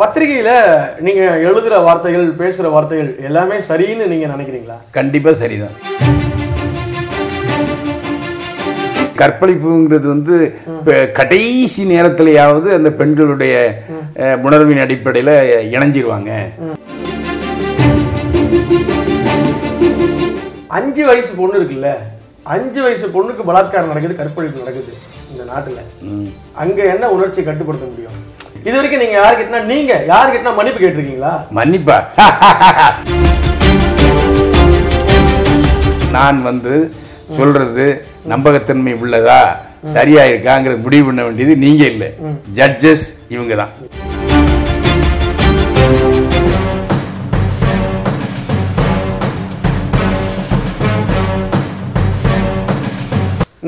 பத்திரிகையில நீங்க எழுதுற வார்த்தைகள் பேசுற வார்த்தைகள் எல்லாமே சரின்னு நீங்க நினைக்கிறீங்களா? கண்டிப்பாக சரிதான். கற்பழிப்புங்கிறது வந்து கடைசி நேரத்திலேயாவது அந்த பெண்களுடைய உணர்வின் அடிப்படையில் இணைஞ்சிருவாங்க. அஞ்சு வயசு பொண்ணு இருக்குல்ல அஞ்சு வயசு பொண்ணுக்கு பலாத்காரம் நடக்குது கற்பழிப்பு நடக்குது இந்த நாட்டுல. அங்க என்ன உணர்ச்சியை கட்டுப்படுத்த முடியும்? இது வரைக்கும் நீங்க யார் கிட்டனா நீங்க யார் கிட்டனா மன்னிப்பு கேட்டிருக்கீங்களா? மன்னிப்பா? நான் வந்து சொல்றது நம்பகத்தன்மை உள்ளதா? சரியா இருக்காங்கிறது முடிவு பண்ண வேண்டியது நீங்க இல்லை. ஜட்ஜஸ் இவங்க தான்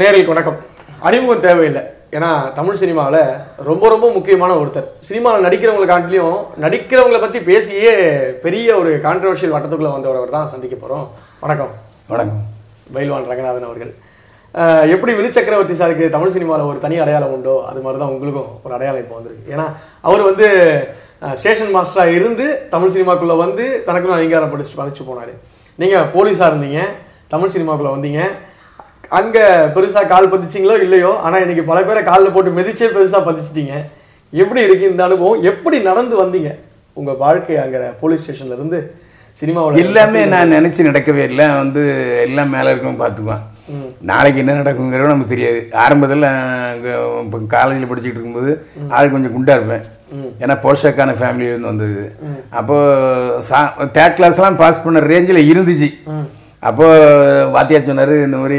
நேரில் வணக்கம். அறிமுகம் தேவையில்லை. ஏன்னா தமிழ் சினிமாவில் ரொம்ப ரொம்ப முக்கியமான ஒருத்தர். சினிமாவில் நடிக்கிறவங்களை காட்டிலையும் நடிக்கிறவங்களை பற்றி பேசியே பெரிய ஒரு கான்ட்ரவர்ஷியல் வட்டத்துக்குள்ளே வந்தவர் தான் சந்திக்க போகிறோம் வணக்கம். வணக்கம். பைல்வான் ரங்கநாதன் அவர்கள். எப்படி விழி சக்கரவர்த்தி சாருக்கு தமிழ் சினிமாவில் ஒரு தனி அடையாளம் உண்டோ அது மாதிரி தான் உங்களுக்கும் ஒரு அடையாளம் இப்போ வந்திருக்கு. ஏன்னா அவர் வந்து ஸ்டேஷன் மாஸ்டராக இருந்து தமிழ் சினிமாக்குள்ளே வந்து தனக்குன்னு அங்கீகாரம் படிச்சு பதிச்சு போனார். நீங்கள் போலீஸாக இருந்தீங்க தமிழ் சினிமாக்குள்ளே வந்தீங்க. அங்கே பெருசாக கால் பதிச்சிங்களோ இல்லையோ ஆனால் இன்னைக்கு பல பேரை காலில் போட்டு மிதிச்சே பெருசாக பதிச்சிட்டீங்க. எப்படி இருக்கு இந்த அனுபவம்? எப்படி நடந்து வந்தீங்க? உங்கள் வாழ்க்கை அங்கே போலீஸ் ஸ்டேஷன்ல இருந்து சினிமாவில் எல்லாமே நான் நினைச்சு நடக்கவே இல்லை. வந்து எல்லாம் மேலே இருக்கவும் பார்த்துக்குவேன். நாளைக்கு என்ன நடக்குங்கிறத நமக்கு தெரியாது. ஆரம்பத்தில் இப்போ காலேஜில் படிச்சுட்டு இருக்கும்போது ஆள் கொஞ்சம் குண்டா இருப்பேன். ஏன்னா போஷக்கான ஃபேமிலியிலேருந்து வந்தது. அப்போது சா தேர்ட் கிளாஸ்லாம் பாஸ் பண்ண ரேஞ்சில் இருந்துச்சு. அப்போது வாத்தியார் சொன்னார் இந்த மாதிரி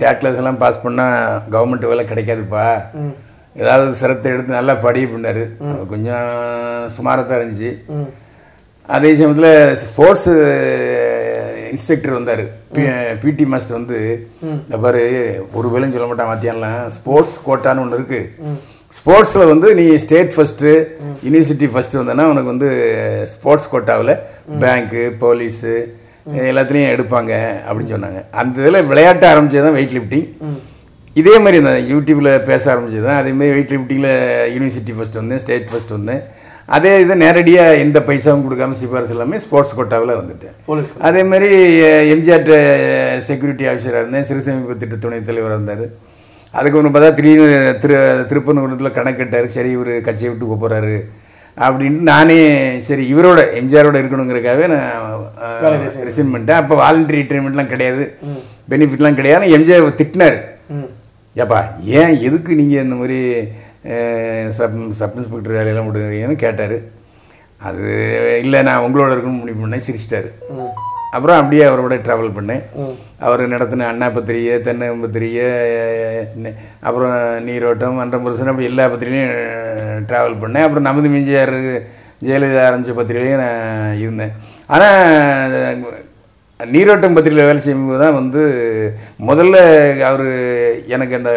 தேர்ட் கிளாஸ் எல்லாம் பாஸ் பண்ணால் கவர்மெண்ட் வேலை கிடைக்காதுப்பா. ஏதாவது சிரத்தை எடுத்து நல்லா படி அப்படின்னாரு. கொஞ்சம் சுமாராக தான் இருந்துச்சு. அதே சமயத்தில் ஸ்போர்ட்ஸு இன்ஸ்ட்ரக்டர் வந்தார். பிடி மாஸ்டர் வந்து இந்த பாரு ஒரு வேலையும் சொல்ல மாட்டான் மத்தியானலாம் ஸ்போர்ட்ஸ் கோட்டான்னு ஒன்று இருக்குது ஸ்போர்ட்ஸில் வந்து நீ ஸ்டேட் ஃபஸ்ட்டு யூனிவர்சிட்டி ஃபஸ்ட்டு வந்தேன்னா உனக்கு வந்து ஸ்போர்ட்ஸ் கோட்டாவில் பேங்க்கு போலீஸு எல்லாத்துலேயும் எடுப்பாங்க அப்படின்னு சொன்னாங்க. அந்த இதில் விளையாட்ட ஆரம்பிச்சது தான் வெயிட் லிஃப்டிங் இதே மாதிரி தான் யூடியூப்பில் பேச ஆரம்பிச்சது தான் அதேமாதிரி வெயிட் லிஃப்டிங்கில் யூனிவர்சிட்டி ஃபஸ்ட் வந்தேன் ஸ்டேட் ஃபஸ்ட் வந்தேன். அதே இது நேரடியாக எந்த பைசாவும் கொடுக்காம சிபாரிசு எல்லாமே ஸ்போர்ட்ஸ் கோட்டாவில் வந்துட்டேன். அதே மாதிரி எம்ஜிஆர் செக்யூரிட்டி ஆஃபீஸராக இருந்தேன். சிறுசேமிப்பு திட்ட துணைத் தலைவராக இருந்தார். அதுக்கு ஒன்று பார்த்தா திடீர்னு திரு திருப்பனூரத்தில் கணக்கிட்டார் சரி இவர் கட்சியை விட்டு போகிறாரு அப்படின்ட்டு நானே சரி இவரோட எம்ஜிஆரோட இருக்கணுங்கிறக்காகவே நான் ரிசைன் பண்ணிட்டேன். அப்போ வாலண்டரி ரிட்டைர்மெண்ட்லாம் கிடையாது. பெனிஃபிட்லாம் கிடையாது. எம்ஜிஆர் திட்டினார். ஏப்பா ஏன் எதுக்கு நீங்கள் இந்த மாதிரி சப் சப் இன்ஸ்பெக்டர் வேலையெல்லாம் விடுறீங்கன்னு கேட்டார். அது இல்லை நான் உங்களோட இருக்கணும்னு முடிவு பண்ணேன் சிரிச்சிட்டாரு. அப்புறம் அப்படியே அவரோட ட்ராவல் பண்ணேன். அவர் நடத்தின அண்ணா பத்திரிகை தென்னை பத்திரிகை அப்புறம் நீரோட்டம் மன்றம் புருஷன் அப்படி எல்லா பத்திரிகையும் ட்ராவல் பண்ணேன். அப்புறம் நமது மிஞ்சியார் ஜெயலலிதா ஆரம்பித்த பத்திரிகையும் நான் இருந்தேன். ஆனால் நீரோட்டம் பத்திரிகையில் வேலை செய்யும்போது தான் வந்து முதல்ல அவர் எனக்கு அந்த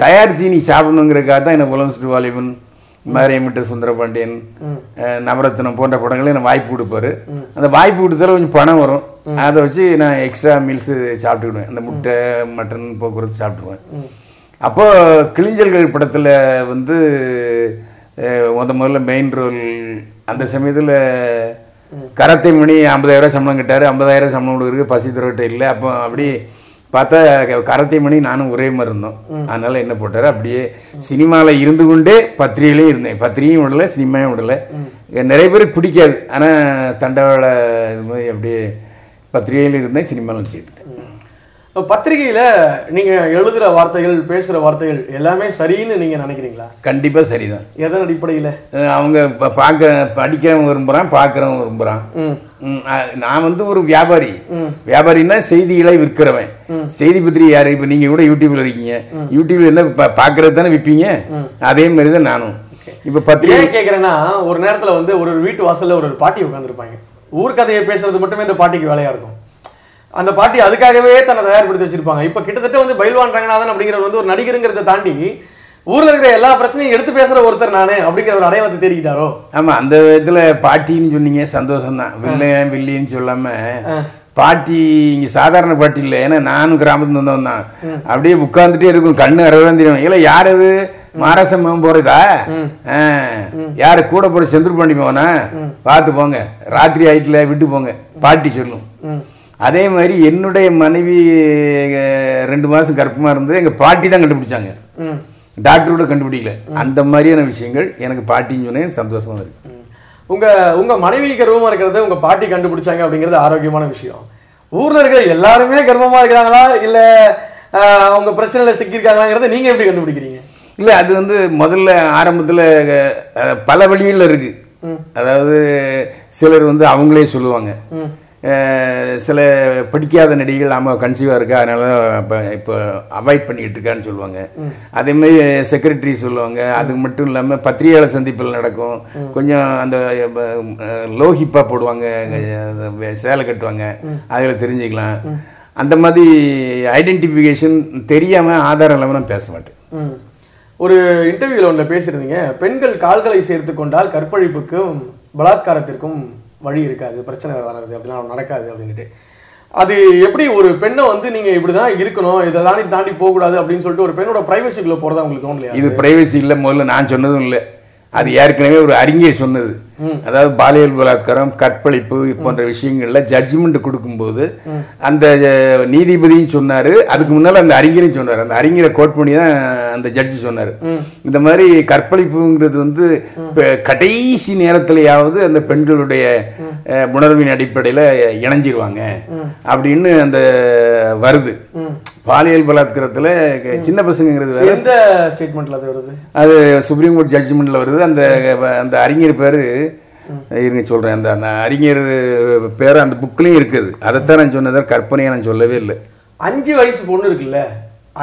தயார் தீனி சாப்பிடணுங்கிறதுக்காக தான் எனக்கு உலகம் சுற்று வாலிபன் மாரியமிட்ட சுந்தரபாண்டியன் அஹ், நவரத்னம் போன்ற படங்களை எனக்கு வாய்ப்பு கொடுப்பாரு. அந்த வாய்ப்பு கொடுத்தால கொஞ்சம் பணம் வரும். அதை வச்சு நான் எக்ஸ்ட்ரா மீல்ஸு சாப்பிட்டுக்கிடுவேன். அந்த முட்டை மட்டன் போக்குவரத்து சாப்பிட்டுருவேன். அப்போ கிளிஞ்சல்கள் படத்தில் வந்து முத முதல்ல மெயின் ரோல் அந்த சமயத்தில் கரத்தை மணி ஐம்பதாயிரம் சம்பளம் கட்டாரு ஐம்பதாயிரம் சம்பளம் கொடுக்குறதுக்கு பசி துறவிட்ட இல்லை. அப்போ அப்படி பார்த்தா கரத்தை மணி நானும் ஒரே மாதிரி இருந்தோம். அதனால என்ன போட்டாரு? அப்படியே சினிமாவில் இருந்து கொண்டே பத்திரிகையிலையும் இருந்தேன். பத்திரிகையும் விடலை சினிமாவும் விடலை. நிறைய பேருக்கு பிடிக்காது. ஆனால் தண்டவாள இது மாதிரி அப்படியே பத்திரிகையில் இருந்தேன் சினிமாவில் வச்சுட்டு இருந்தேன். பத்திரிகையில நீங்க எழுதுற வார்த்தைகள் பேசுற வார்த்தைகள் எல்லாமே சரின்னு நீங்க நினைக்கிறீங்களா? கண்டிப்பாக சரிதான். எதன் அடிப்படையில? அவங்க இப்போ பார்க்க படிக்கிறவன் விரும்புகிறான் பார்க்குறவன் விரும்புகிறான் நான் வந்து ஒரு வியாபாரி. வியாபாரின்னா செய்திகளை விற்கிறவன். செய்தி பத்திரிகை யாரு? இப்போ நீங்கள் கூட யூடியூப்ல இருக்கீங்க. யூடியூப்ல என்ன பார்க்கறது தானே விற்பீங்க அதே மாதிரி தான் நானும் இப்போ பத்திரிகை ஏன் கேக்குறேன்னா ஒரு நேரத்துல வந்து ஒரு வீட்டு வாசல்ல ஒரு ஒரு பாட்டி உட்காந்துருப்பாங்க ஊர்க்கதையை பேசுறது மட்டுமே இந்த பாட்டிக்கு வேலையா இருக்கும். அந்த பாட்டி அதுக்காகவே தன்னை தயார்படுத்தி வச்சிருப்பாங்க. இப்ப கிட்டத்தட்ட வந்து பைல்வான் ரங்கநாதன் அப்படிங்கிறவர் வந்து ஒரு நடிகருங்கிறத தாண்டி ஊர்ல இருக்கிற எல்லா பிரச்சனையும் எடுத்து பேசுற ஒருத்தர் நானே அப்படிங்கிற ஒரு அடையாளத்தை தேடிக்கிட்டாரோ? ஆமாம் அந்த இதில் பாட்டின்னு சொன்னீங்க சந்தோஷம் தான் வில்லன் வில்லின்னு சொல்லாமல் பாட்டி இங்கே சாதாரண பாட்டி இல்லை. ஏன்னா நானும் கிராமத்துல வந்தவன் தான் அப்படியே உட்காந்துட்டே இருக்கும். கண்ணு அறவே தெரியும். இல்லை யார் அது? மாரசம் போறதா? ஆ. யாரு? கூட போற செந்தில் பாண்டி போனா பார்த்து போங்க. ராத்திரி ஆயிட்டுல விட்டு போங்க. பாட்டி சொல்லும். அதே மாதிரி என்னுடைய மனைவி ரெண்டு மாசம் கர்ப்பமா இருந்து எங்க பாட்டி தான் கண்டுபிடிச்சாங்க. டாக்டரோட கண்டுபிடிக்கல. அந்த மாதிரியான விஷயங்கள் எனக்கு பாட்டின்னு சொன்னேன் சந்தோஷமா இருக்கு. ம். உங்க உங்க மனைவி கர்வமா இருக்கிறத உங்க பாட்டி கண்டுபிடிச்சாங்க அப்படிங்கிறது ஆரோக்கியமான விஷயம். ஊர்ல இருக்கிற எல்லாருமே கர்வமா இருக்கிறாங்களா? இல்ல அவங்க பிரச்சனையில சிக்கியிருக்காங்களாங்கிறத நீங்க எப்படி கண்டுபிடிக்கிறீங்க? இல்லை அது வந்து முதல்ல ஆரம்பத்தில் பல வழிகளில் இருக்கு. அதாவது சிலர் வந்து அவங்களே சொல்லுவாங்க. சில படிக்காத நடிகைகள் ஆமாம் கன்சீவாக இருக்கா? அதனால இப்போ இப்போ அவாய்ட் பண்ணிக்கிட்டு இருக்கான்னு சொல்லுவாங்க. அதேமாதிரி செக்ரட்டரி சொல்லுவாங்க. அது மட்டும் இல்லாமல் பத்திரிகையாளர் சந்திப்பில் நடக்கும். கொஞ்சம் அந்த லோ ஹிப்பாக போடுவாங்க. சேலை கட்டுவாங்க. அதில் தெரிஞ்சுக்கலாம். அந்த மாதிரி ஐடென்டிஃபிகேஷன் தெரியாமல் ஆதாரம் இல்லாமல் நான் பேச மாட்டேன். ஒரு இன்டர்வியூவில் ஒன்று பேசியிருந்தீங்க. பெண்கள் கால்களை சேர்த்து கொண்டால் கற்பழிப்புக்கும் பலாத்காரத்திற்கும் வழி இருக்காது பிரச்சனை வராது அப்படிலாம் நடக்காது அப்படின்ட்டு அது எப்படி ஒரு பெண்ணை வந்து நீங்கள் இப்படி தான் இருக்கணும் இதை தாண்டி தாண்டி போகக்கூடாது அப்படின்னு சொல்லிட்டு ஒரு பெண்ணோட ப்ரைவசிக்குள்ளே போகிறதா உங்களுக்கு தோணலையா? இது ப்ரைவசி இல்லை முதல்ல நான் சொன்னதும் இல்லை. அது ஏற்கனவே ஒரு அறிஞர் சொன்னது. அதாவது பாலியல் பலாத்காரம் கற்பழிப்பு போன்ற விஷயங்கள்ல ஜட்ஜ்மெண்ட் கொடுக்கும்போது அந்த நீதிபதியும் சொன்னாரு. அதுக்கு முன்னால அந்த அறிஞரும் சொன்னார். அந்த அறிஞரை கோட் பண்ணி தான் அந்த ஜட்ஜி சொன்னார். இந்த மாதிரி கற்பழிப்புங்கிறது வந்து இப்ப கடைசி நேரத்திலேயாவது அந்த பெண்களுடைய உணர்வின் அடிப்படையில் இணைஞ்சிருவாங்க. அப்படின்னு அந்த வருது. பாலியல் பலாத்காரத்தில் சின்ன பசங்கிறது வேற. எந்த ஸ்டேட்மெண்ட்ல அது வருது? அது சுப்ரீம் கோர்ட் ஜட்ஜ்மெண்ட்ல வருது. அந்த அந்த அறிஞர் பேர் இருங்க சொல்கிறேன் அந்த அந்த அறிஞர் பேர் அந்த புக்லேயும் இருக்குது. அதைத்தான் நான் சொன்னதை. கற்பனையை நான் சொல்லவே இல்லை. அஞ்சு வயசு பொண்ணு இருக்குல்ல?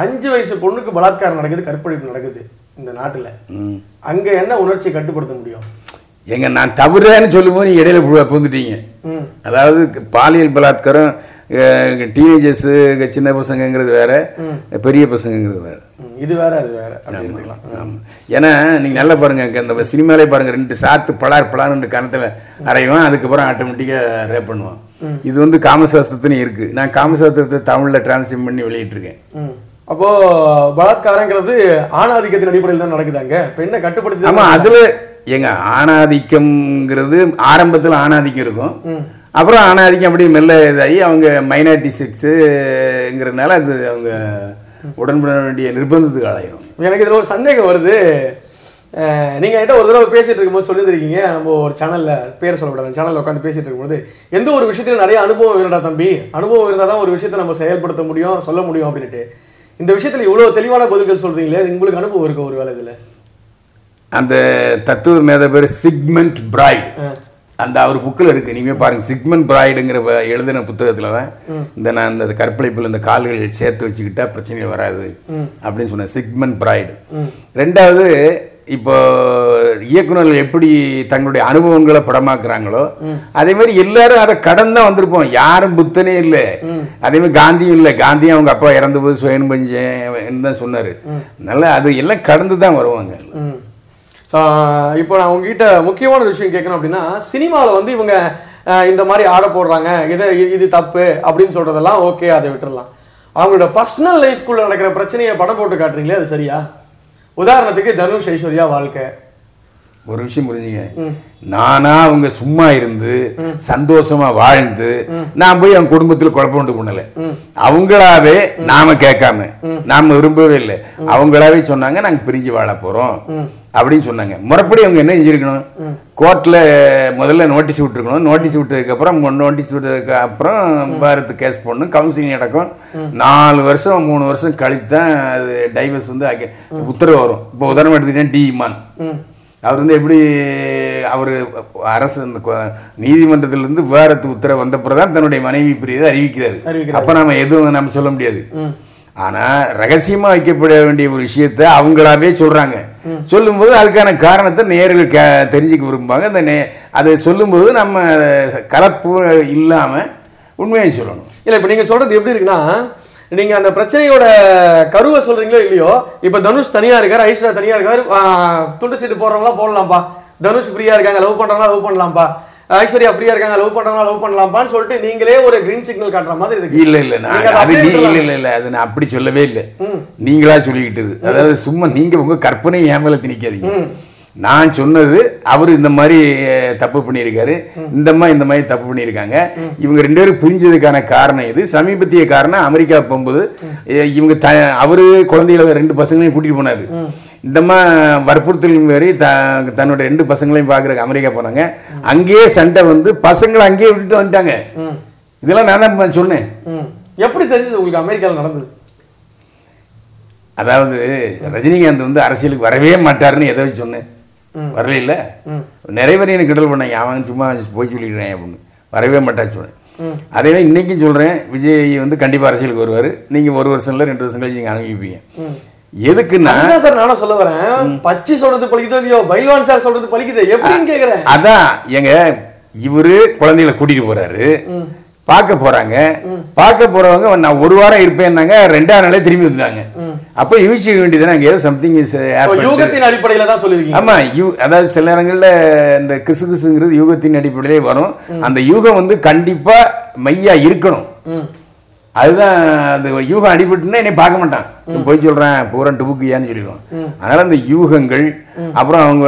அஞ்சு வயசு பொண்ணுக்கு பலாத்காரம் நடக்குது கற்பழிப்பு நடக்குது இந்த நாட்டுல. அங்க என்ன உணர்ச்சியை கட்டுப்படுத்த முடியும்? எங்க நான் தவறுன்னு சொல்லும்போது நீ இடையில புகுந்துட்டீங்க. அதாவது பாலியல் பலாத்காரம் டீனேஜர்ஸு சின்ன பசங்கங்கிறது வேற பெரிய பசங்கங்கிறது வேற. இது வேற அது வேற. அப்படி எடுத்துக்கலாம் ஆமா. ஏன்னா நீங்க நல்லா பாருங்க இங்க அந்த சினிமாலே பாருங்க ரெண்டு சாத்து பலார் பலார் ரெண்டு கணத்துல அரைவான் அதுக்கப்புறம் ஆட்டோமேட்டிக்காக ரேப் பண்ணுவான். இது வந்து காமசாஸ்திரத்துலையும் இருக்கு. நான் காமசாஸ்திரத்தை தமிழ்ல டிரான்ஸ்லேட் பண்ணி வெளியிட்டிருக்கேன். ம். அப்போ பலாத்காரங்கிறது ஆணாதிக்கத்தின் அடிப்படையில் தான் நடக்குதாங்க பெண்ணை கட்டுப்படுத்தி ஆமா அதுல எங்க ஆணாதிக்கம்ங்கிறது ஆரம்பத்துல ஆணாதிக்கம் இருக்கும். அப்புறம் ஆணாதிக்கம் அப்படியே மெல்ல இதாகி அவங்க மைனாரிட்டி செக்ஸுங்கிறதுனால அது அவங்க உடன்பட வேண்டிய நிர்பந்தத்துக்கு ஆளாயிரும். எனக்கு இதுல ஒரு சந்தேகம் வருது. அஹ், நீங்க என்கிட்ட ஒரு தடவை பேசிட்டு இருக்கும்போது சொல்லியிருந்தீங்க நம்ம ஒரு சேனல்ல பேர் சொல்லக்கூடாது. சேனல்ல உட்காந்து பேசிட்டு இருக்கும்போது எந்த ஒரு விஷயத்துல நிறைய அனுபவம் வேணும்டா தம்பி. அனுபவம் இருந்தால் தான் ஒரு விஷயத்தை நம்ம செயல்படுத்த முடியும் சொல்ல முடியும் அப்படின்ட்டு இந்த விஷயத்துல இவ்வளவு தெளிவான பதில்கள் சொல்றீங்களே உங்களுக்கு அனுபவம் இருக்கு ஒரு வேலை இதுல? அந்த தத்துவ மேத பேர் சிக்மெண்ட் பிராய்டு அந்த அவர் புக்கில் இருக்கு. நீங்க பாருங்க சிக்மெண்ட் பிராய்டுங்கிற எழுதின புத்தகத்துல தான் இந்த நான் இந்த கற்பழிப்பில் இந்த கால்கள் சேர்த்து வச்சுக்கிட்டா பிரச்சனை வராது அப்படின்னு சொன்னேன் சிக்மெண்ட் பிராய்டு ரெண்டாவது இப்போ இயக்குனர்கள் எப்படி தங்களுடைய அனுபவங்களை படமாக்குறாங்களோ அதே மாதிரி எல்லாரும் அதை கடந்து தான் வந்திருப்போம். யாரும் புத்தனே இல்லை. அதே மாதிரி காந்தியும் இல்லை. காந்தியும் அவங்க அப்பா இறந்த போது சுயன் பஞ்சேன் தான் சொன்னாரு. நல்லா அது எல்லாம் கடந்து தான் வருவாங்க. இப்போ நான் உங்ககிட்ட முக்கியமான விஷயம் கேட்கணும் அப்படின்னா சினிமாவில் வந்து இவங்க இந்த மாதிரி ஆட போடுறாங்க இது இது தப்பு அப்படின்னு சொல்றதெல்லாம் ஓகே அதை விட்டுறலாம். அவங்களோட பர்சனல் லைஃப்குள்ள நடக்கிற பிரச்சனையை படம் போட்டு காட்டுறீங்களே அது சரியா? உதாரணத்துக்கு தனுஷ் ஐஸ்வர்யா வாழ்க்கை. ஒரு விஷயம் புரிஞ்சுங்க. நானா அவங்க சும்மா இருந்து சந்தோஷமா வாழ்ந்து நான் போய் அவங்க குடும்பத்துல குழப்பம் உண்டு பண்ணல. அவங்களாவே நாம கேட்காம நாம விரும்பவே இல்லை. அவங்களாவே சொன்னாங்க நாங்க பிரிஞ்சு வாழ போறோம். அப்படின்னு சொன்னாங்க. முறைப்படி அவங்க என்ன செஞ்சிருக்கணும்? கோர்ட்ல முதல்ல நோட்டீஸ் விட்டுருக்கணும். நோட்டீஸ் விட்டதுக்கு அப்புறம் நோட்டீஸ் விட்டதுக்கு அப்புறம் பாரத் கேஸ் போடணும். கவுன்சிலிங் நடக்கும். நாலு வருஷம் மூணு வருஷம் கழித்து தான் அது டைவர்ஸ் வந்து உத்தரவு வரும். இப்போ உதாரணம் எடுத்துக்கிட்டேன் டி இமான். அவர் வந்து எப்படி அவர் அரசு இந்த நீதிமன்றத்திலிருந்து விவாகரத்து உத்தரவு வந்த பிறகுதான் தன்னுடைய மனைவி பிரியதை அறிவிக்கிறாரு. அப்ப நம்ம எதுவும் நம்ம சொல்ல முடியாது. ஆனா ரகசியமா வைக்கப்பட வேண்டிய ஒரு விஷயத்தை அவங்களாவே சொல்றாங்க. சொல்லும்போது அதுக்கான காரணத்தை நேரில் கே தெரிஞ்சுக்க விரும்புவாங்க. அந்த நே அதை சொல்லும்போது நம்ம கலப்பு இல்லாமல் உண்மையை சொல்லணும். இல்லை இப்போ நீங்கள் சொல்கிறது எப்படி இருக்குன்னா நீங்கள் அந்த பிரச்சனையோட கருவை சொல்கிறீங்களோ இல்லையோ இப்போ தனுஷ் தனியாக இருக்கார் ஐஸ்வர்யா தனியாக இருக்கார் துண்டு சீட்டு போடுறவங்களாம் போடலாம்ப்பா. தனுஷ் ஃப்ரீயாக இருக்காங்க லவ் பண்ணுறவங்களாம் லவ் பண்ணலாம்ப்பா. ஐஸ்வர்யா ஃப்ரீயா இருக்காங்க? லவ் பண்றாங்க லவ் பண்ணலாம்ப்பான்னு சொல்லிட்டு நீங்களே ஒரு கிரீன் சிக்னல் காட்டுற மாதிரி இருக்கு. இல்ல இல்ல நான் அதை நீ இல்ல. இல்ல இல்ல அது நான் அப்படி சொல்லவே இல்லை. நீங்களா சொல்லிக்கிட்டது. அதாவது சும்மா நீங்க உங்க கற்பனை என் மேல திணிக்காதீங்க. நான் சொன்னது அவர் இந்த மாதிரி தப்பு பண்ணியிருக்காரு. இந்த மாதிரி இந்த மாதிரி தப்பு பண்ணியிருக்காங்க. இவங்க ரெண்டு பேரும் பிரிஞ்சதுக்கான காரணம் இது. சமீபத்திய காரணம் அமெரிக்கா போகும்போது இவங்க த அவரு குழந்தைகளை ரெண்டு பசங்களையும் கூட்டிட்டு போனாரு. இந்த மாதிரி வற்புறுத்தல் மாரி த தன்னோட ரெண்டு பசங்களையும் பார்க்குறக்கு அமெரிக்கா போனாங்க. அங்கேயே சண்டை வந்து பசங்களை அங்கேயே விட்டுட்டு வந்துட்டாங்க. இதெல்லாம் நான் தான் சொன்னேன். எப்படி தெரிஞ்சது உங்களுக்கு அமெரிக்கால நடந்தது? அதாவது ரஜினிகாந்த் வந்து அரசியலுக்கு வரவே மாட்டாருன்னு எதை சொன்னேன். வரல இல்ல. நிறைய பேர் எனக்கு கிண்டல் பண்ணாங்க. அவன் சும்மா போய் சொல்லிடுறேன் அப்படின்னு. வரவே மாட்டான்னு சொன்னேன். அதே மாதிரி இன்னைக்கும் சொல்றேன். விஜய் வந்து கண்டிப்பா அரசியலுக்கு வருவார். நீங்க ஒரு வருஷம் இல்லை ரெண்டு வருஷம் கழிச்சு நீங்க அனுப்பிப்பீங்க எதுக்குன்னா சார் நானும் சொல்ல வரேன். பச்சி சொல்றது பலிக்குதோ இல்லையோ பைல்வான் சார் சொல்றது பலிக்குது எப்படின்னு கேக்குறேன். அதான் எங்க இவரு குழந்தைகளை கூட்டிட்டு போறாரு. பார்க்க போறாங்க. பார்க்க போறவங்க நான் ஒரு வாரம் இருப்பேன்னாங்க ரெண்டாவது நாளே திரும்பி வந்துட்டாங்க அப்ப யோசிக்க வேண்டியது அங்கே சம்திங் இஸ் யூகத்தின் அடிப்படையில தான் சொல்லிருக்கீங்க ஆமா யூ அதாவது சில நேரங்கள்ல இந்த கிசு கிசுங்கிறது யூகத்தின் அடிப்படையிலே வரும். அந்த யூகம் வந்து கண்டிப்பா மையா இருக்கணும். அதுதான் அந்த யூகம் அடிபட்டுன்னா என்னை பார்க்க மாட்டான். போய் சொல்றேன் பூரா டுபுக்கியான்னு சொல்லிடுவான். அதனால அந்த யூகங்கள் அப்புறம் அவங்க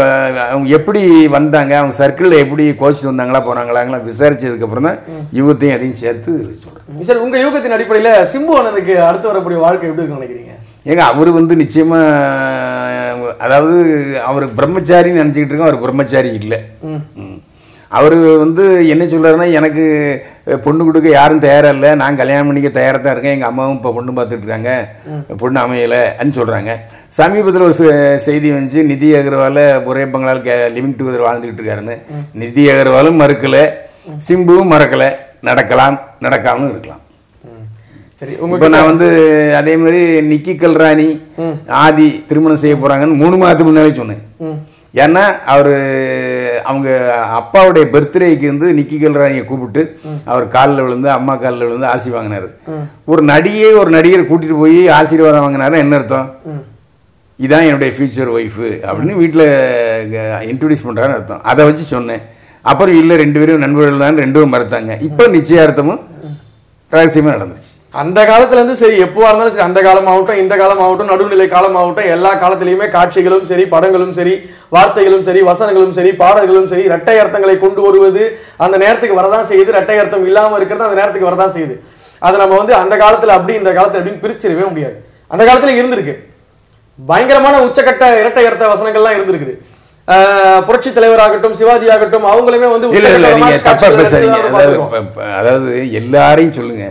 அவங்க எப்படி வந்தாங்க அவங்க சர்க்கிளில் எப்படி கோச்சிட்டு வந்தாங்களா போனாங்களாங்களாம் விசாரிச்சதுக்கு அப்புறம் தான் யூகத்தையும் அதையும் சேர்த்து சொல்றேன். சார் உங்க யூகத்தின் அடிப்படையில சிம்பு அண்ணனுக்கு அடுத்து வரக்கூடிய வாழ்க்கை எப்படி இருக்குன்னு நினைக்கிறீங்க? ஏங்க அவர் வந்து நிச்சயமா அதாவது அவர் பிரம்மச்சாரின்னு நினச்சிக்கிட்டு இருக்கோம் அவர் பிரம்மச்சாரி இல்லை. அவர் வந்து என்ன சொல்றாருன்னா எனக்கு பொண்ணு கொடுக்க யாரும் தயாரா இல்லை நான் கல்யாணம் பண்ணிக்க தயாராக தான் இருக்கேன். எங்கள் அம்மாவும் இப்போ பொண்ணு பார்த்துட்டு இருக்காங்க. பொண்ணு அமையலைன்னு சொல்கிறாங்க சமீபத்தில் ஒரு செய்தி வந்துச்சு. நிதி அகர்வால ஒரே பங்களால் கே லிவிங் டுகெதர் வாழ்ந்துக்கிட்டு இருக்காருன்னு. நிதி அகர்வாலும் மறுக்கலை. சிம்புவும் மறக்கலை. நடக்கலாம் நடக்காமலும் இருக்கலாம். சரி இப்போ நான் வந்து அதே மாதிரி நிக்கி கல்ராணி ஆதி திருமணம் செய்ய போறாங்கன்னு மூணு மாதத்துக்கு முன்னாலே சொன்னேன். ஏன்னா அவர் அவங்க அப்பாவுடைய பர்த்டேக்கு வந்து நிக்கி கல்ராணியை கூப்பிட்டு அவர் காலில் விழுந்து அம்மா காலில் விழுந்து ஆசி வாங்கினாரு. ஒரு நடிகை ஒரு நடிகரை கூட்டிட்டு போய் ஆசீர்வாதம் வாங்கினாரு என்ன அர்த்தம்? இதான் என்னுடைய ஃபியூச்சர் ஒய்ஃபு அப்படின்னு வீட்டில் இன்ட்ரடியூஸ் பண்ணுறான்னு அர்த்தம். அதை வச்சு சொன்னேன். அப்புறம் இல்லை ரெண்டு பேரும் நண்பர்கள் தான் ரெண்டு பேரும் மறுத்தாங்க. இப்போ நிச்சயார்த்தமும் ரகசியமாக நடந்துச்சு அந்த காலத்துலேருந்து சரி எப்போவாக இருந்தாலும் சரி அந்த காலம் ஆகட்டும் இந்த காலம் ஆகட்டும் நடுநிலை காலம் ஆகட்டும் எல்லா காலத்திலையுமே காட்சிகளும் சரி படங்களும் சரி வார்த்தைகளும் சரி வசனங்களும் சரி பாடல்களும் சரி இரட்டை அர்த்தங்களை கொண்டு வருவது அந்த நேரத்துக்கு வரதான் செய்யுது இரட்டை அர்த்தம் இல்லாமல் இருக்கிறது அந்த நேரத்துக்கு வரதான் செய்யுது. அதை நம்ம வந்து அந்த காலத்தில் அப்படி இந்த காலத்தில் அப்படின்னு பிரிச்சிடவே முடியாது. அந்த காலத்தில் இருந்திருக்கு. பயங்கரமான உச்சக்கட்ட இரட்டை அர்த்த வசனங்கள்லாம் இருந்திருக்குது. புரட்சி தலைவராகட்டும் சிவாஜி ஆகட்டும் அவங்களுமே வந்து இல்ல இல்ல நீங்க தப்பா அதாவது எல்லாரையும் சொல்லுங்க.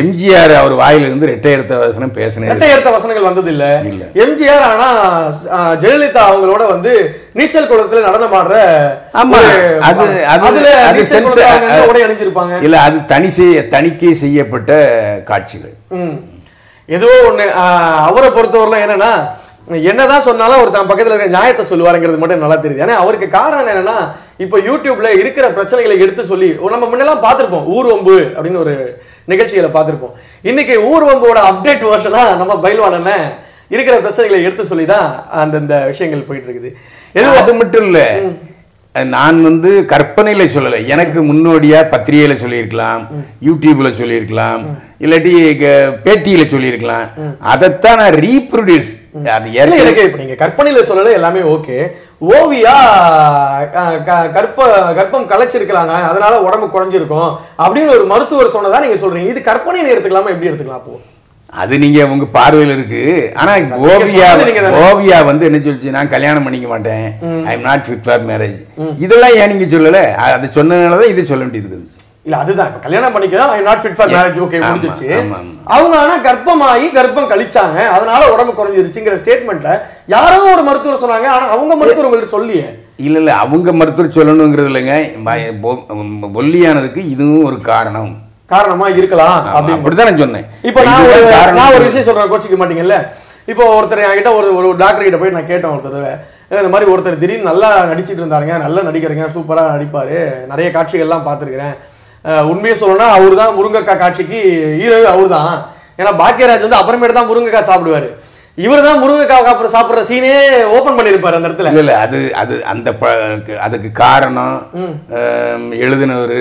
எம்ஜிஆர் அவர் வாயில இருந்து ரெட்டை எடுத்த வசனம் பேசினே இரட்டை அர்த்த வசனங்கள் வந்தது இல்ல. இல்ல. எம்ஜிஆர் ஆனா ஜெயலலிதா அவங்களோட வந்து நீச்சல் குளத்துல நடனம் ஆடுற ஆமா, அது- அது- அதுல அது உடை அணிஞ்சிருப்பாங்க இல்ல அது தனி செய்ய தணிக்கை செய்யப்பட்ட காட்சிகள். ஏதோ ஒண்ணு அவரை பொறுத்தவரையில என்னன்னா என்னதான் சொன்னாலும் அவர் தன் பக்கத்துல இருக்க நியாயத்தை சொல்லுவாருங்கிறது மட்டும் நல்லா தெரியுது. ஏன்னா அவருக்கு காரணம் என்னன்னா இப்போ யூடியூப்ல இருக்கிற பிரச்சனைகளை எடுத்து சொல்லி நம்ம முன்னெல்லாம் பார்த்திருப்போம் ஊர்வம்பு அப்படின்னு ஒரு நிகழ்ச்சிகளை பார்த்திருப்போம். இன்னைக்கு ஊர்வம்போட அப்டேட் வெர்ஷனா நம்ம பயில்வான் இருக்கிற பிரச்சனைகளை எடுத்து சொல்லி தான் அந்தந்த விஷயங்கள் போயிட்டு இருக்குது. எது அது மட்டும் இல்ல நான் வந்து கற்பனையில சொல்லலை. எனக்கு முன்னோடியா பத்திரிகையில சொல்லியிருக்கலாம் யூடியூப்ல சொல்லியிருக்கலாம் இல்லாட்டி பேட்டியில சொல்லியிருக்கலாம். அதைத்தான் நான் ரீப்ரொடியூஸ் அது ஏற்கனவே எனக்கு இப்ப நீங்க கற்பனையில சொல்லல எல்லாமே ஓகே. ஓவியா கற்ப கர்ப்பம் கலைச்சிருக்கலாங்க அதனால உடம்பு குறைஞ்சிருக்கும். அப்படின்னு ஒரு மருத்துவர் சொன்னதா நீங்க சொல்றீங்க. இது கற்பனைன்னு எடுத்துக்கலாமா எப்படி எடுத்துக்கலாம் அப்போ? அது நீங்க உங்க பார்வையில் இருக்கு. ஆனா ஓவியா. ஓவியா வந்து என்ன சொல்லிச்சு நான் கல்யாணம் பண்ணிக்க மாட்டேன். I am not fit for marriage இதெல்லாம் ஏன் நீங்க சொல்லல? அது சொன்னதுனால தான் இது சொல்ல வேண்டியது இருந்துச்சு. இல்ல அதுதான். இப்ப கல்யாணம் பண்ணிக்கலாம் I not fit for. Marriage okay முடிஞ்சிச்சு. அவங்க ஆனா கர்ப்பமாகி கர்ப்பம் கழிச்சாங்க. அதனால உடம்பு குறைஞ்சிருச்சுங்கிற ஸ்டேட்மெண்ட்ல யாரோ ஒரு மருத்துவர் சொன்னாங்க. ஆனா அவங்க மருத்துவர் உங்கள்ட்ட சொல்லியே. இல்ல இல்ல அவங்க மருத்துவர் சொல்லணுங்கிறது இல்லைங்க. ஒல்லியானதுக்கு இதுவும் ஒரு காரணம். காரணமா இருக்கலாம் அப்படிதான் நான் சொன்னேன். இப்போ நான் ஒரு நான் ஒரு விஷயம் சொல்றேன் கோச்சிக்க மாட்டீங்கல்ல? இப்போ ஒருத்தர் என்கிட்ட ஒரு ஒரு டாக்டர் கிட்ட போய் நான் கேட்டேன் ஒரு தடவை. "ஏன் இந்த மாதிரி ஒருத்தர் திடீர்னு நல்லா நடிச்சிட்டு இருந்தாருங்க நல்லா நடிக்கிறீங்க சூப்பரா நடிப்பாரு. நிறைய காட்சிகள்லாம் பார்த்துருக்கிறேன். உண்மையை சொல்லணும்னா அவர் தான் முருங்கைக்காய் காட்சிக்கு ஹீரோவே அவர் தான் ஏன்னா பாக்கியராஜ் வந்து அப்புறமேட்டு தான் முருங்கைக்காய் சாப்பிடுவாரு. இவர் தான் முருங்கைக்காய் சாப்பிட்ற சாப்பிட்ற சீனே ஓபன் பண்ணியிருப்பாரு அந்த இடத்துல. இல்ல இல்ல அது அது அந்த ப- அதுக்கு காரணம் எழுதினவர்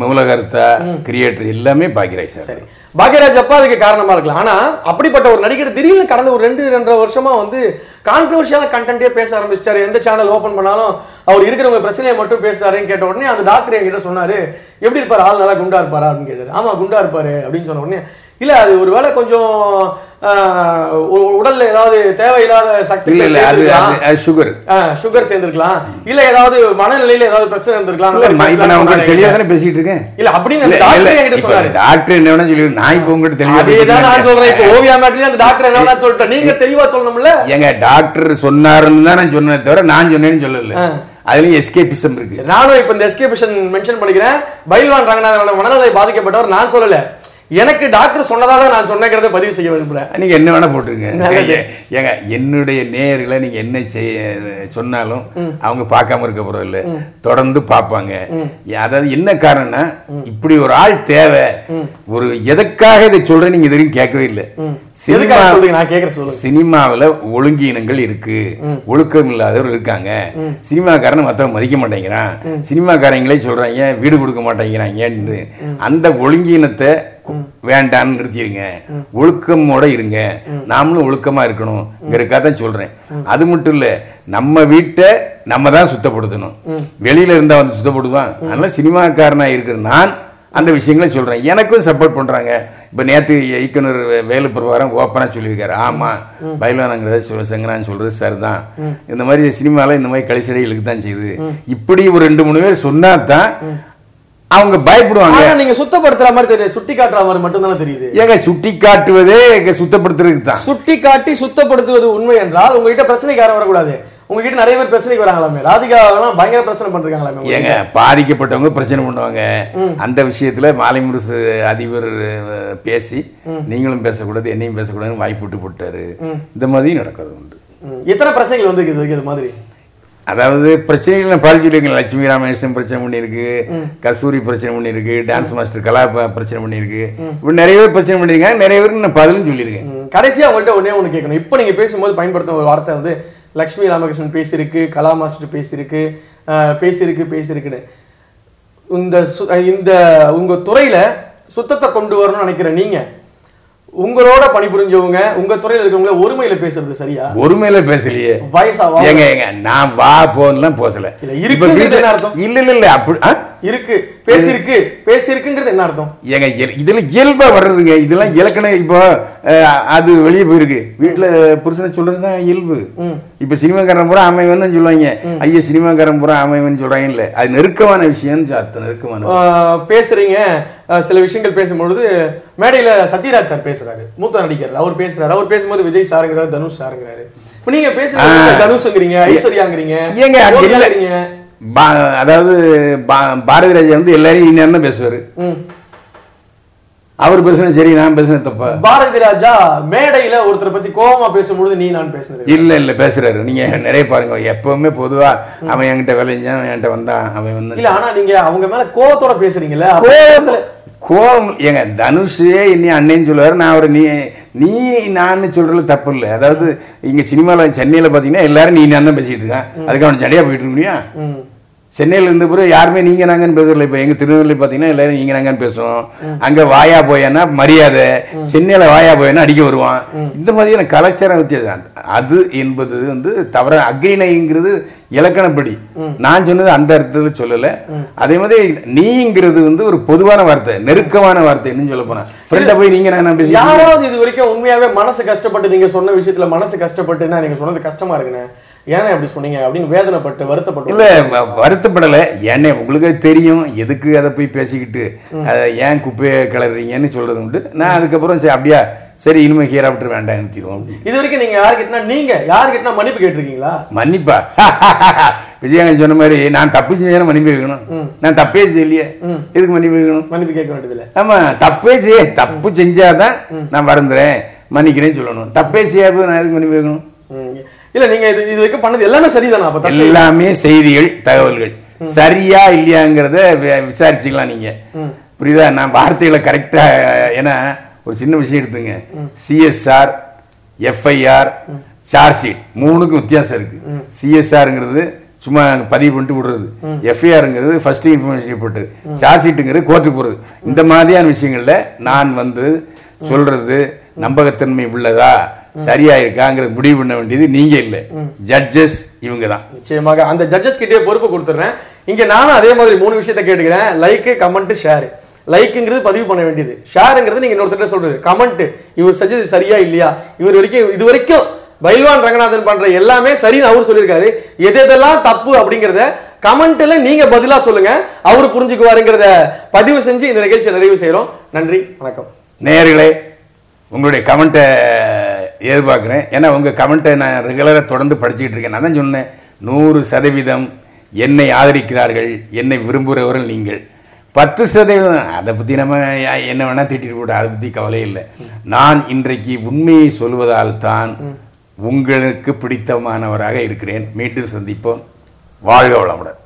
மூலகர்த்தா கிரியேட்டர் எல்லாமே பாக்கியராஜ் சரி. பாக்யராஜ் அப்பா அதுக்கு காரணமா இருக்கலாம். ஆனா அப்படிப்பட்ட ஒரு நடிகர் திடீர்னு கடந்த ஒரு ரெண்டு ரெண்டரை வருஷமா வந்து கான்ட்ரவர்ஷியலான கண்டென்ட்டே பேச ஆரம்பிச்சிட்டாரு. எந்த சேனல் ஓபன் பண்ணாலும் அவர் இருக்கிறவங்க பிரச்சனையை மட்டும் பேசுறாருன்னு கேட்ட உடனே அந்த டாக்டர் என்கிட்ட சொன்னாரு எப்படி இருப்பார்? ஆள் நல்லா குண்டா இருப்பாரா? அப்படின்னு கேட்டாரு. ஆமா குண்டா இருப்பாரு. அப்படின்னு சொன்ன உடனே இல்ல அது ஒருவேளை கொஞ்சம் ஆஹ், உ- உடல்ல ஏதாவது தேவையில்லாத சக்தி இல்ல சுகர் சுகர் சேர்ந்திருக்கலாம். இல்ல ஏதாவது மனநிலையில ஏதாவது பிரச்சனை இருந்திருக்கலாம். தெளிவா. தானே பேசிட்டு இருக்கேன்? இல்ல அப்படின்னு டாக்டர் என்கிட்ட இப்ப சொன்னாரு. டாக்டர் என்ன சொல்லி நான் இப்ப உங்ககிட்ட தெளிவா அதேதான் நான் சொல்றேன். இப்ப ஓவியா மேட்லயும் அந்த டாக்டர் என்ன சொல்லிட்டேன். நீங்க தெளிவா சொல்லணும்ல? ஏங்க டாக்டர் சொன்னாருன்னு தான் நான் சொன்னேன் தவிர நான் சொன்னேன்னு சொல்லல. அதுலயும் எஸ்கேபிசம் இருக்கு. நானும் இப்ப இந்த எஸ்கேபிஷன் மென்ஷன் பண்ணிக்கிறேன். பைல்வான் ரங்கநாதனோட மனநிலை பாதிக்கப்பட்டவர் நான் சொல்லல. எனக்கு டாக்டர் சொன்னதா தான் நான் சொன்னேங்கிறத பதிவு செய்ய விரும்புறேன். நீங்க என்ன வேணா போட்டுருங்க. நல்லது. ஏங்க என்னுடைய நேயர்களை நீங்க என்ன செய்ய சொன்னாலும் அவங்க பார்க்காம இருக்க போறது இல்ல. தொடர்ந்து பார்ப்பாங்க. அதாவது என்ன காரணம்னா இப்படி ஒரு ஆள் தேவை. ஒரு எதற்காக இதை சொல்றேன் நீங்க இது வரைக்கும் கேட்கவே இல்லை. எதுக்காக சினிமா நான் சினிமாவில் ஒழுங்கீனங்கள் இருக்கு. ஒழுக்கம் இல்லாதவர் இருக்காங்க. சினிமாக்காரனை மற்றவங்க மதிக்க மாட்டேங்கிறான். சினிமாக்காரங்களே சொல்றாங்க வீடு கொடுக்க மாட்டேங்கிறாங்கன்னு அந்த ஒழுங்கீனத்தை வேண்டான்னு நிறுத்திடுங்க ஒழுக்கமோட இருங்க. நாமளும் ஒழுக்கமாக இருக்கணுங்கிறக்காக தான் சொல்கிறேன் அது மட்டும் இல்லை நம்ம வீட்டை நம்ம தான் சுத்தப்படுத்தணும். வெளியில இருந்தால் வந்து சுத்தப்படுத்துவான். அதனால் சினிமாக்காரனாக இருக்கிற நான் அந்த விஷயங்களை சொல்கிறேன் எனக்கும் சப்போர்ட் பண்றாங்க. இப்போ நேற்று இயக்குனர் வேலு பிரபாரம் ஓப்பனாக சொல்லியிருக்காரு. ஆமாம் பயிலானங்கிறத சொல் செங்கனான்னு சார் தான் இந்த மாதிரி சினிமாவில் இந்த மாதிரி கலைசடைகளுக்கு தான் செய்யுது. இப்படி ஒரு ரெண்டு மூணு பேர் சொன்னால் தான் அவங்க பயப்படுவாங்க. நீங்க சுத்தப்படுத்துற மாதிரி தெரியல சுட்டி காட்டுற மாதிரி மட்டும் தானே தெரியுது. ஏங்க சுட்டி காட்டுவதே இங்க சுத்தப்படுத்துறதுக்கு தான் சுட்டி காட்டி சுத்தப்படுத்துவது உண்மை என்றால் உங்ககிட்ட பிரச்சனைக்கு யாரும் வரக்கூடாது. உங்ககிட்ட நிறைய பேர் பிரச்சனைக்கு வராங்களாமே. ராதிகா எல்லாம் பயங்கர பிரச்சனை பண்றாங்களாமே ஏங்க பாதிக்கப்பட்டவங்க பிரச்சனை பண்ணுவாங்க. அந்த விஷயத்துல மாலை முரசு அதிபர் பேசி நீங்களும் பேசக்கூடாது என்னையும் பேசக்கூடாதுன்னு வாய்ப்பு விட்டு போட்டாரு. இந்த மாதிரி நடக்கிறது உண்டு. எத்தனை பிரச்சனைகள் வந்து இது மாதிரி? அதாவது பிரச்சனைகள் பாலிச்சிருங்க லட்சுமி ராமகிருஷ்ணன் பிரச்சனை பண்ணியிருக்கு கஸ்தூரி பிரச்சனை பண்ணியிருக்கு டான்ஸ் மாஸ்டர் கலா பிரச்சனை பண்ணியிருக்கு இப்படி நிறைய பேர் பிரச்சனை பண்ணியிருக்காங்க நிறைய பேருக்கு நான் பதிலும் சொல்லியிருக்கேன். ம். கடைசியா உங்கள்கிட்ட ஒண்ணே ஒண்ணு கேட்கணும். இப்போ நீங்க பேசும்போது பயன்படுத்தும் ஒரு வார்த்தை வந்து லக்ஷ்மி ராமகிருஷ்ணன் பேசியிருக்கு கலா மாஸ்டர் பேசியிருக்கு பேசியிருக்கு பேசியிருக்குன்னு. இந்த இந்த உங்க துறையில சுத்தத்தை கொண்டு வரணும்னு நினைக்கிற நீங்க உங்களோட பணிபுரிஞ்சவங்க உங்க துறையில இருக்கிறவங்க ஒருமையில பேசுறது சரியா ஒருமையில பேசலையே வயசா ஏங்க ஏங்க நான் வா போன்னுலாம் பேசல இல்ல, அர்த்தம்? இல்ல இல்ல அப்படி? இருக்கு பேசியிருக்கு பேசியிருக்குங்கிறது என்ன அர்த்தம்? ஏங்க இயல்- இதுல இயல்பா வர்றதுங்க. இதெல்லாம் இலக்கணம் இப்போ அது வெளியே போயிருக்கு. வீட்டுல புருஷனை சொல்றதுதான் இயல்பு. இப்ப சினிமாக்காரன் பூரா அமைவன் தான் சொல்லுவாங்க. ஐயா சினிமாக்காரன் பூரா அமைவன் சொல்றாங்க இல்ல. அது நெருக்கமான விஷயம் அர்த்தம் நெருக்கமான பேசுறீங்க. சில விஷயங்கள் பேசும்பொழுது மேடையில சத்யராஜ் சார் பேசுறாரு. மூத்த நடிகர் அவர் பேசுறாரு. அவர் பேசும்போது விஜய் சாருங்கிறாரு தனுஷ் சாருங்கிறாரு. இப்ப நீங்க பேசுறீங்க தனுஷ்ங்கிறீங்க ஐஸ்வர்யாங்கிறீங்க? ஏங்க. பா- அதாவது பா- பாரதி ராஜா வந்து எல்லாரையும் இன்னும் தான் பேசுவாரு. அவர் பேசுனது சரி நான் பேசுனது தப்பா? பாரதி ராஜா மேடையில ஒருத்தரை பத்தி கோபமா பேசும்பொழுது நீ நான் பேசுனது இல்ல. இல்ல பேசுறாரு. நீங்க நிறைய பாருங்க எப்பவுமே பொதுவா அவன் என்கிட்ட அவன் என்கிட்ட வந்தான் அவன் வந்து இல்ல ஆனா நீங்க அவங்க மேல கோவத்தோட பேசுறீங்கல்ல அப்ப கோவத்துல கோவம் ஏங்க தனுஷே இன்னி அண்ணேன்னு சொல்லுவாரு. நான் அவரை நீ நீ நான் சொல்றதுல தப்பு இல்லை. அதாவது இங்க சினிமாவில் சென்னையில் பார்த்தீங்கன்னா எல்லாரும் நீ நான் தான் பேசிட்டு இருக்கான். அதுக்கு அவன் ஜடியா போயிட்டு இருக்க முடியும். சென்னையில் இருந்த பிறகு யாருமே நீங்கள் நாங்கன்னு பேசுறதில்ல. இப்போ எங்கள் திருநெல்வேலி பார்த்தீங்கன்னா எல்லாரும் நீங்கள் நாங்கன்னு பேசுவோம் அங்கே வாயா போயேன்னா மரியாதை. சென்னையில் வாயா போயேன்னா அடிக்க வருவான். இந்த மாதிரியான கலாச்சாரம் வித்தியாசம். அது என்பது வந்து தவற அக்ரிணைங்கிறது இலக்கணப்படி. நான் சொன்னது அந்த அர்த்தத்தில் சொல்லல. அதே மாதிரி நீங்கிறது வந்து ஒரு பொதுவான வார்த்தை நெருக்கமான வார்த்தை இன்னும் சொல்ல போனா. ஃப்ரெண்டை போய் நீங்க நான் பேசி யாராவது இது வரைக்கும் உண்மையாவே மனசு கஷ்டப்பட்டு நீங்க சொன்ன விஷயத்துல மனசு கஷ்டப்பட்டுன்னா நீங்க சொன்னது கஷ்டமா இருக்குண்ணே. ஏன்னா இப்படி சொன்னீங்க அப்படின்னு வேதனைப்பட்டு வருத்தப்பட்டு இல்ல வருத்தப்படலை. ஏன்னே உங்களுக்கு தெரியும் எதுக்கு அதை போய் பேசிக்கிட்டு அதை ஏன் குப்பையை கிளறீங்கன்னு சொல்றது உண்டு. நான் அதுக்கப்புறம் சரி அப்படியா? சரி இனிமே ஹீராப்டர் வேண்டாம் நிறுத்திடுவோம் இது வரைக்கும் நீங்க யாருக்கிட்டனா நீங்க யாருக்கிட்டனா மன்னிப்பு கேட்டிருக்கீங்களா? மன்னிப்பா? விஜயகாந்த் சொன்ன மாதிரி நான் தப்பு செஞ்சேன்னா மன்னிப்பு வைக்கணும் நான் தப்பே செய்யலையே. எதுக்கு மன்னிப்பு வைக்கணும் மன்னிப்பு கேட்க வேண்டியதில்ல. ஆமா தப்பே செய்ய தப்பு செஞ்சாதான் நான் வருந்துறேன். மன்னிக்கிறேன்னு சொல்லணும். தப்பே செய்யாத நான் எதுக்கு மன்னிப்பு வைக்கணும் ம். இல்ல நீங்க இது இது வரைக்கும் பண்ணது எல்லாமே சரிதானா? அப்ப எல்லாமே செய்திகள் தகவல்கள். சரியா இல்லையாங்கிறத விசாரிச்சுக்கலாம் நீங்க. புரியுதா? நான் வார்த்தைகளை கரெக்டா ஏன்னா ஒரு சின்ன விஷயம் எடுத்துங்க. சிஎஸ்ஆர் எஃப்ஐஆர் சார்ஜ் ஷீட் மூணுக்கும் வித்தியாசம் இருக்கு. சிஎஸ்ஆருங்கிறது சும்மா பதிவு பண்ணிட்டு விடுறது. எஃப்ஐஆருங்கிறது ஃபர்ஸ்ட் இன்ஃபர்மேஷன் போட்டு. சார்ஜ் ஷீட்டுங்கிறது கோர்ட்டுக்கு போகிறது இந்த மாதிரியான விஷயங்களில் நான் வந்து சொல்றது நம்பகத்தன்மை உள்ளதா சரியா இருக்காங்கிறது முடிவு பண்ண வேண்டியது நீங்க இல்லை. ஜட்ஜஸ் இவங்க தான் நிச்சயமாக அந்த ஜட்ஜஸ் கிட்டே பொறுப்பு கொடுத்துட்றேன். இங்க நானும் அதே மாதிரி மூணு விஷயத்த கேட்டுக்கிறேன். லைக் கமெண்ட் ஷேர் லைக்குங்கிறது பதிவு பண்ண வேண்டியது. ஷேருங்கிறது நீங்கள் இன்னொருத்தர் சொல்கிறது கமெண்ட்டு இவர் செஞ்சது சரியா இல்லையா? இவர் வரைக்கும் இது வரைக்கும் பைல்வான் ரங்கநாதன் பண்ணுற எல்லாமே சரின்னு அவர் சொல்லியிருக்காரு. எது எதெல்லாம் தப்பு அப்படிங்கிறத கமெண்ட்டில் நீங்கள் பதிலாக சொல்லுங்கள் அவர் புரிஞ்சுக்குவாருங்கிறத பதிவு செஞ்சு இந்த நிகழ்ச்சியை நிறைவு செய்கிறோம் நன்றி வணக்கம். நேயர்களே உங்களுடைய கமெண்ட்டை எதிர்பார்க்குறேன். ஏன்னா உங்கள் கமெண்ட்டை நான் ரெகுலராக தொடர்ந்து படிச்சுக்கிட்டு இருக்கேன். நான் தான் சொன்னேன் நூறு சதவீதம் என்னை ஆதரிக்கிறார்கள் என்னை விரும்புகிறவர்கள் நீங்கள். பத்து சதவீதம். அதை பற்றி நம்ம என்ன வேணால் திட்டிட்டு போட்டு அதை பற்றி கவலை இல்லை. நான் இன்றைக்கு உண்மையை சொல்வதால் தான் உங்களுக்கு பிடித்தமானவராக இருக்கிறேன். மீண்டும் சந்திப்போம். வாழ்க வளமுடன்.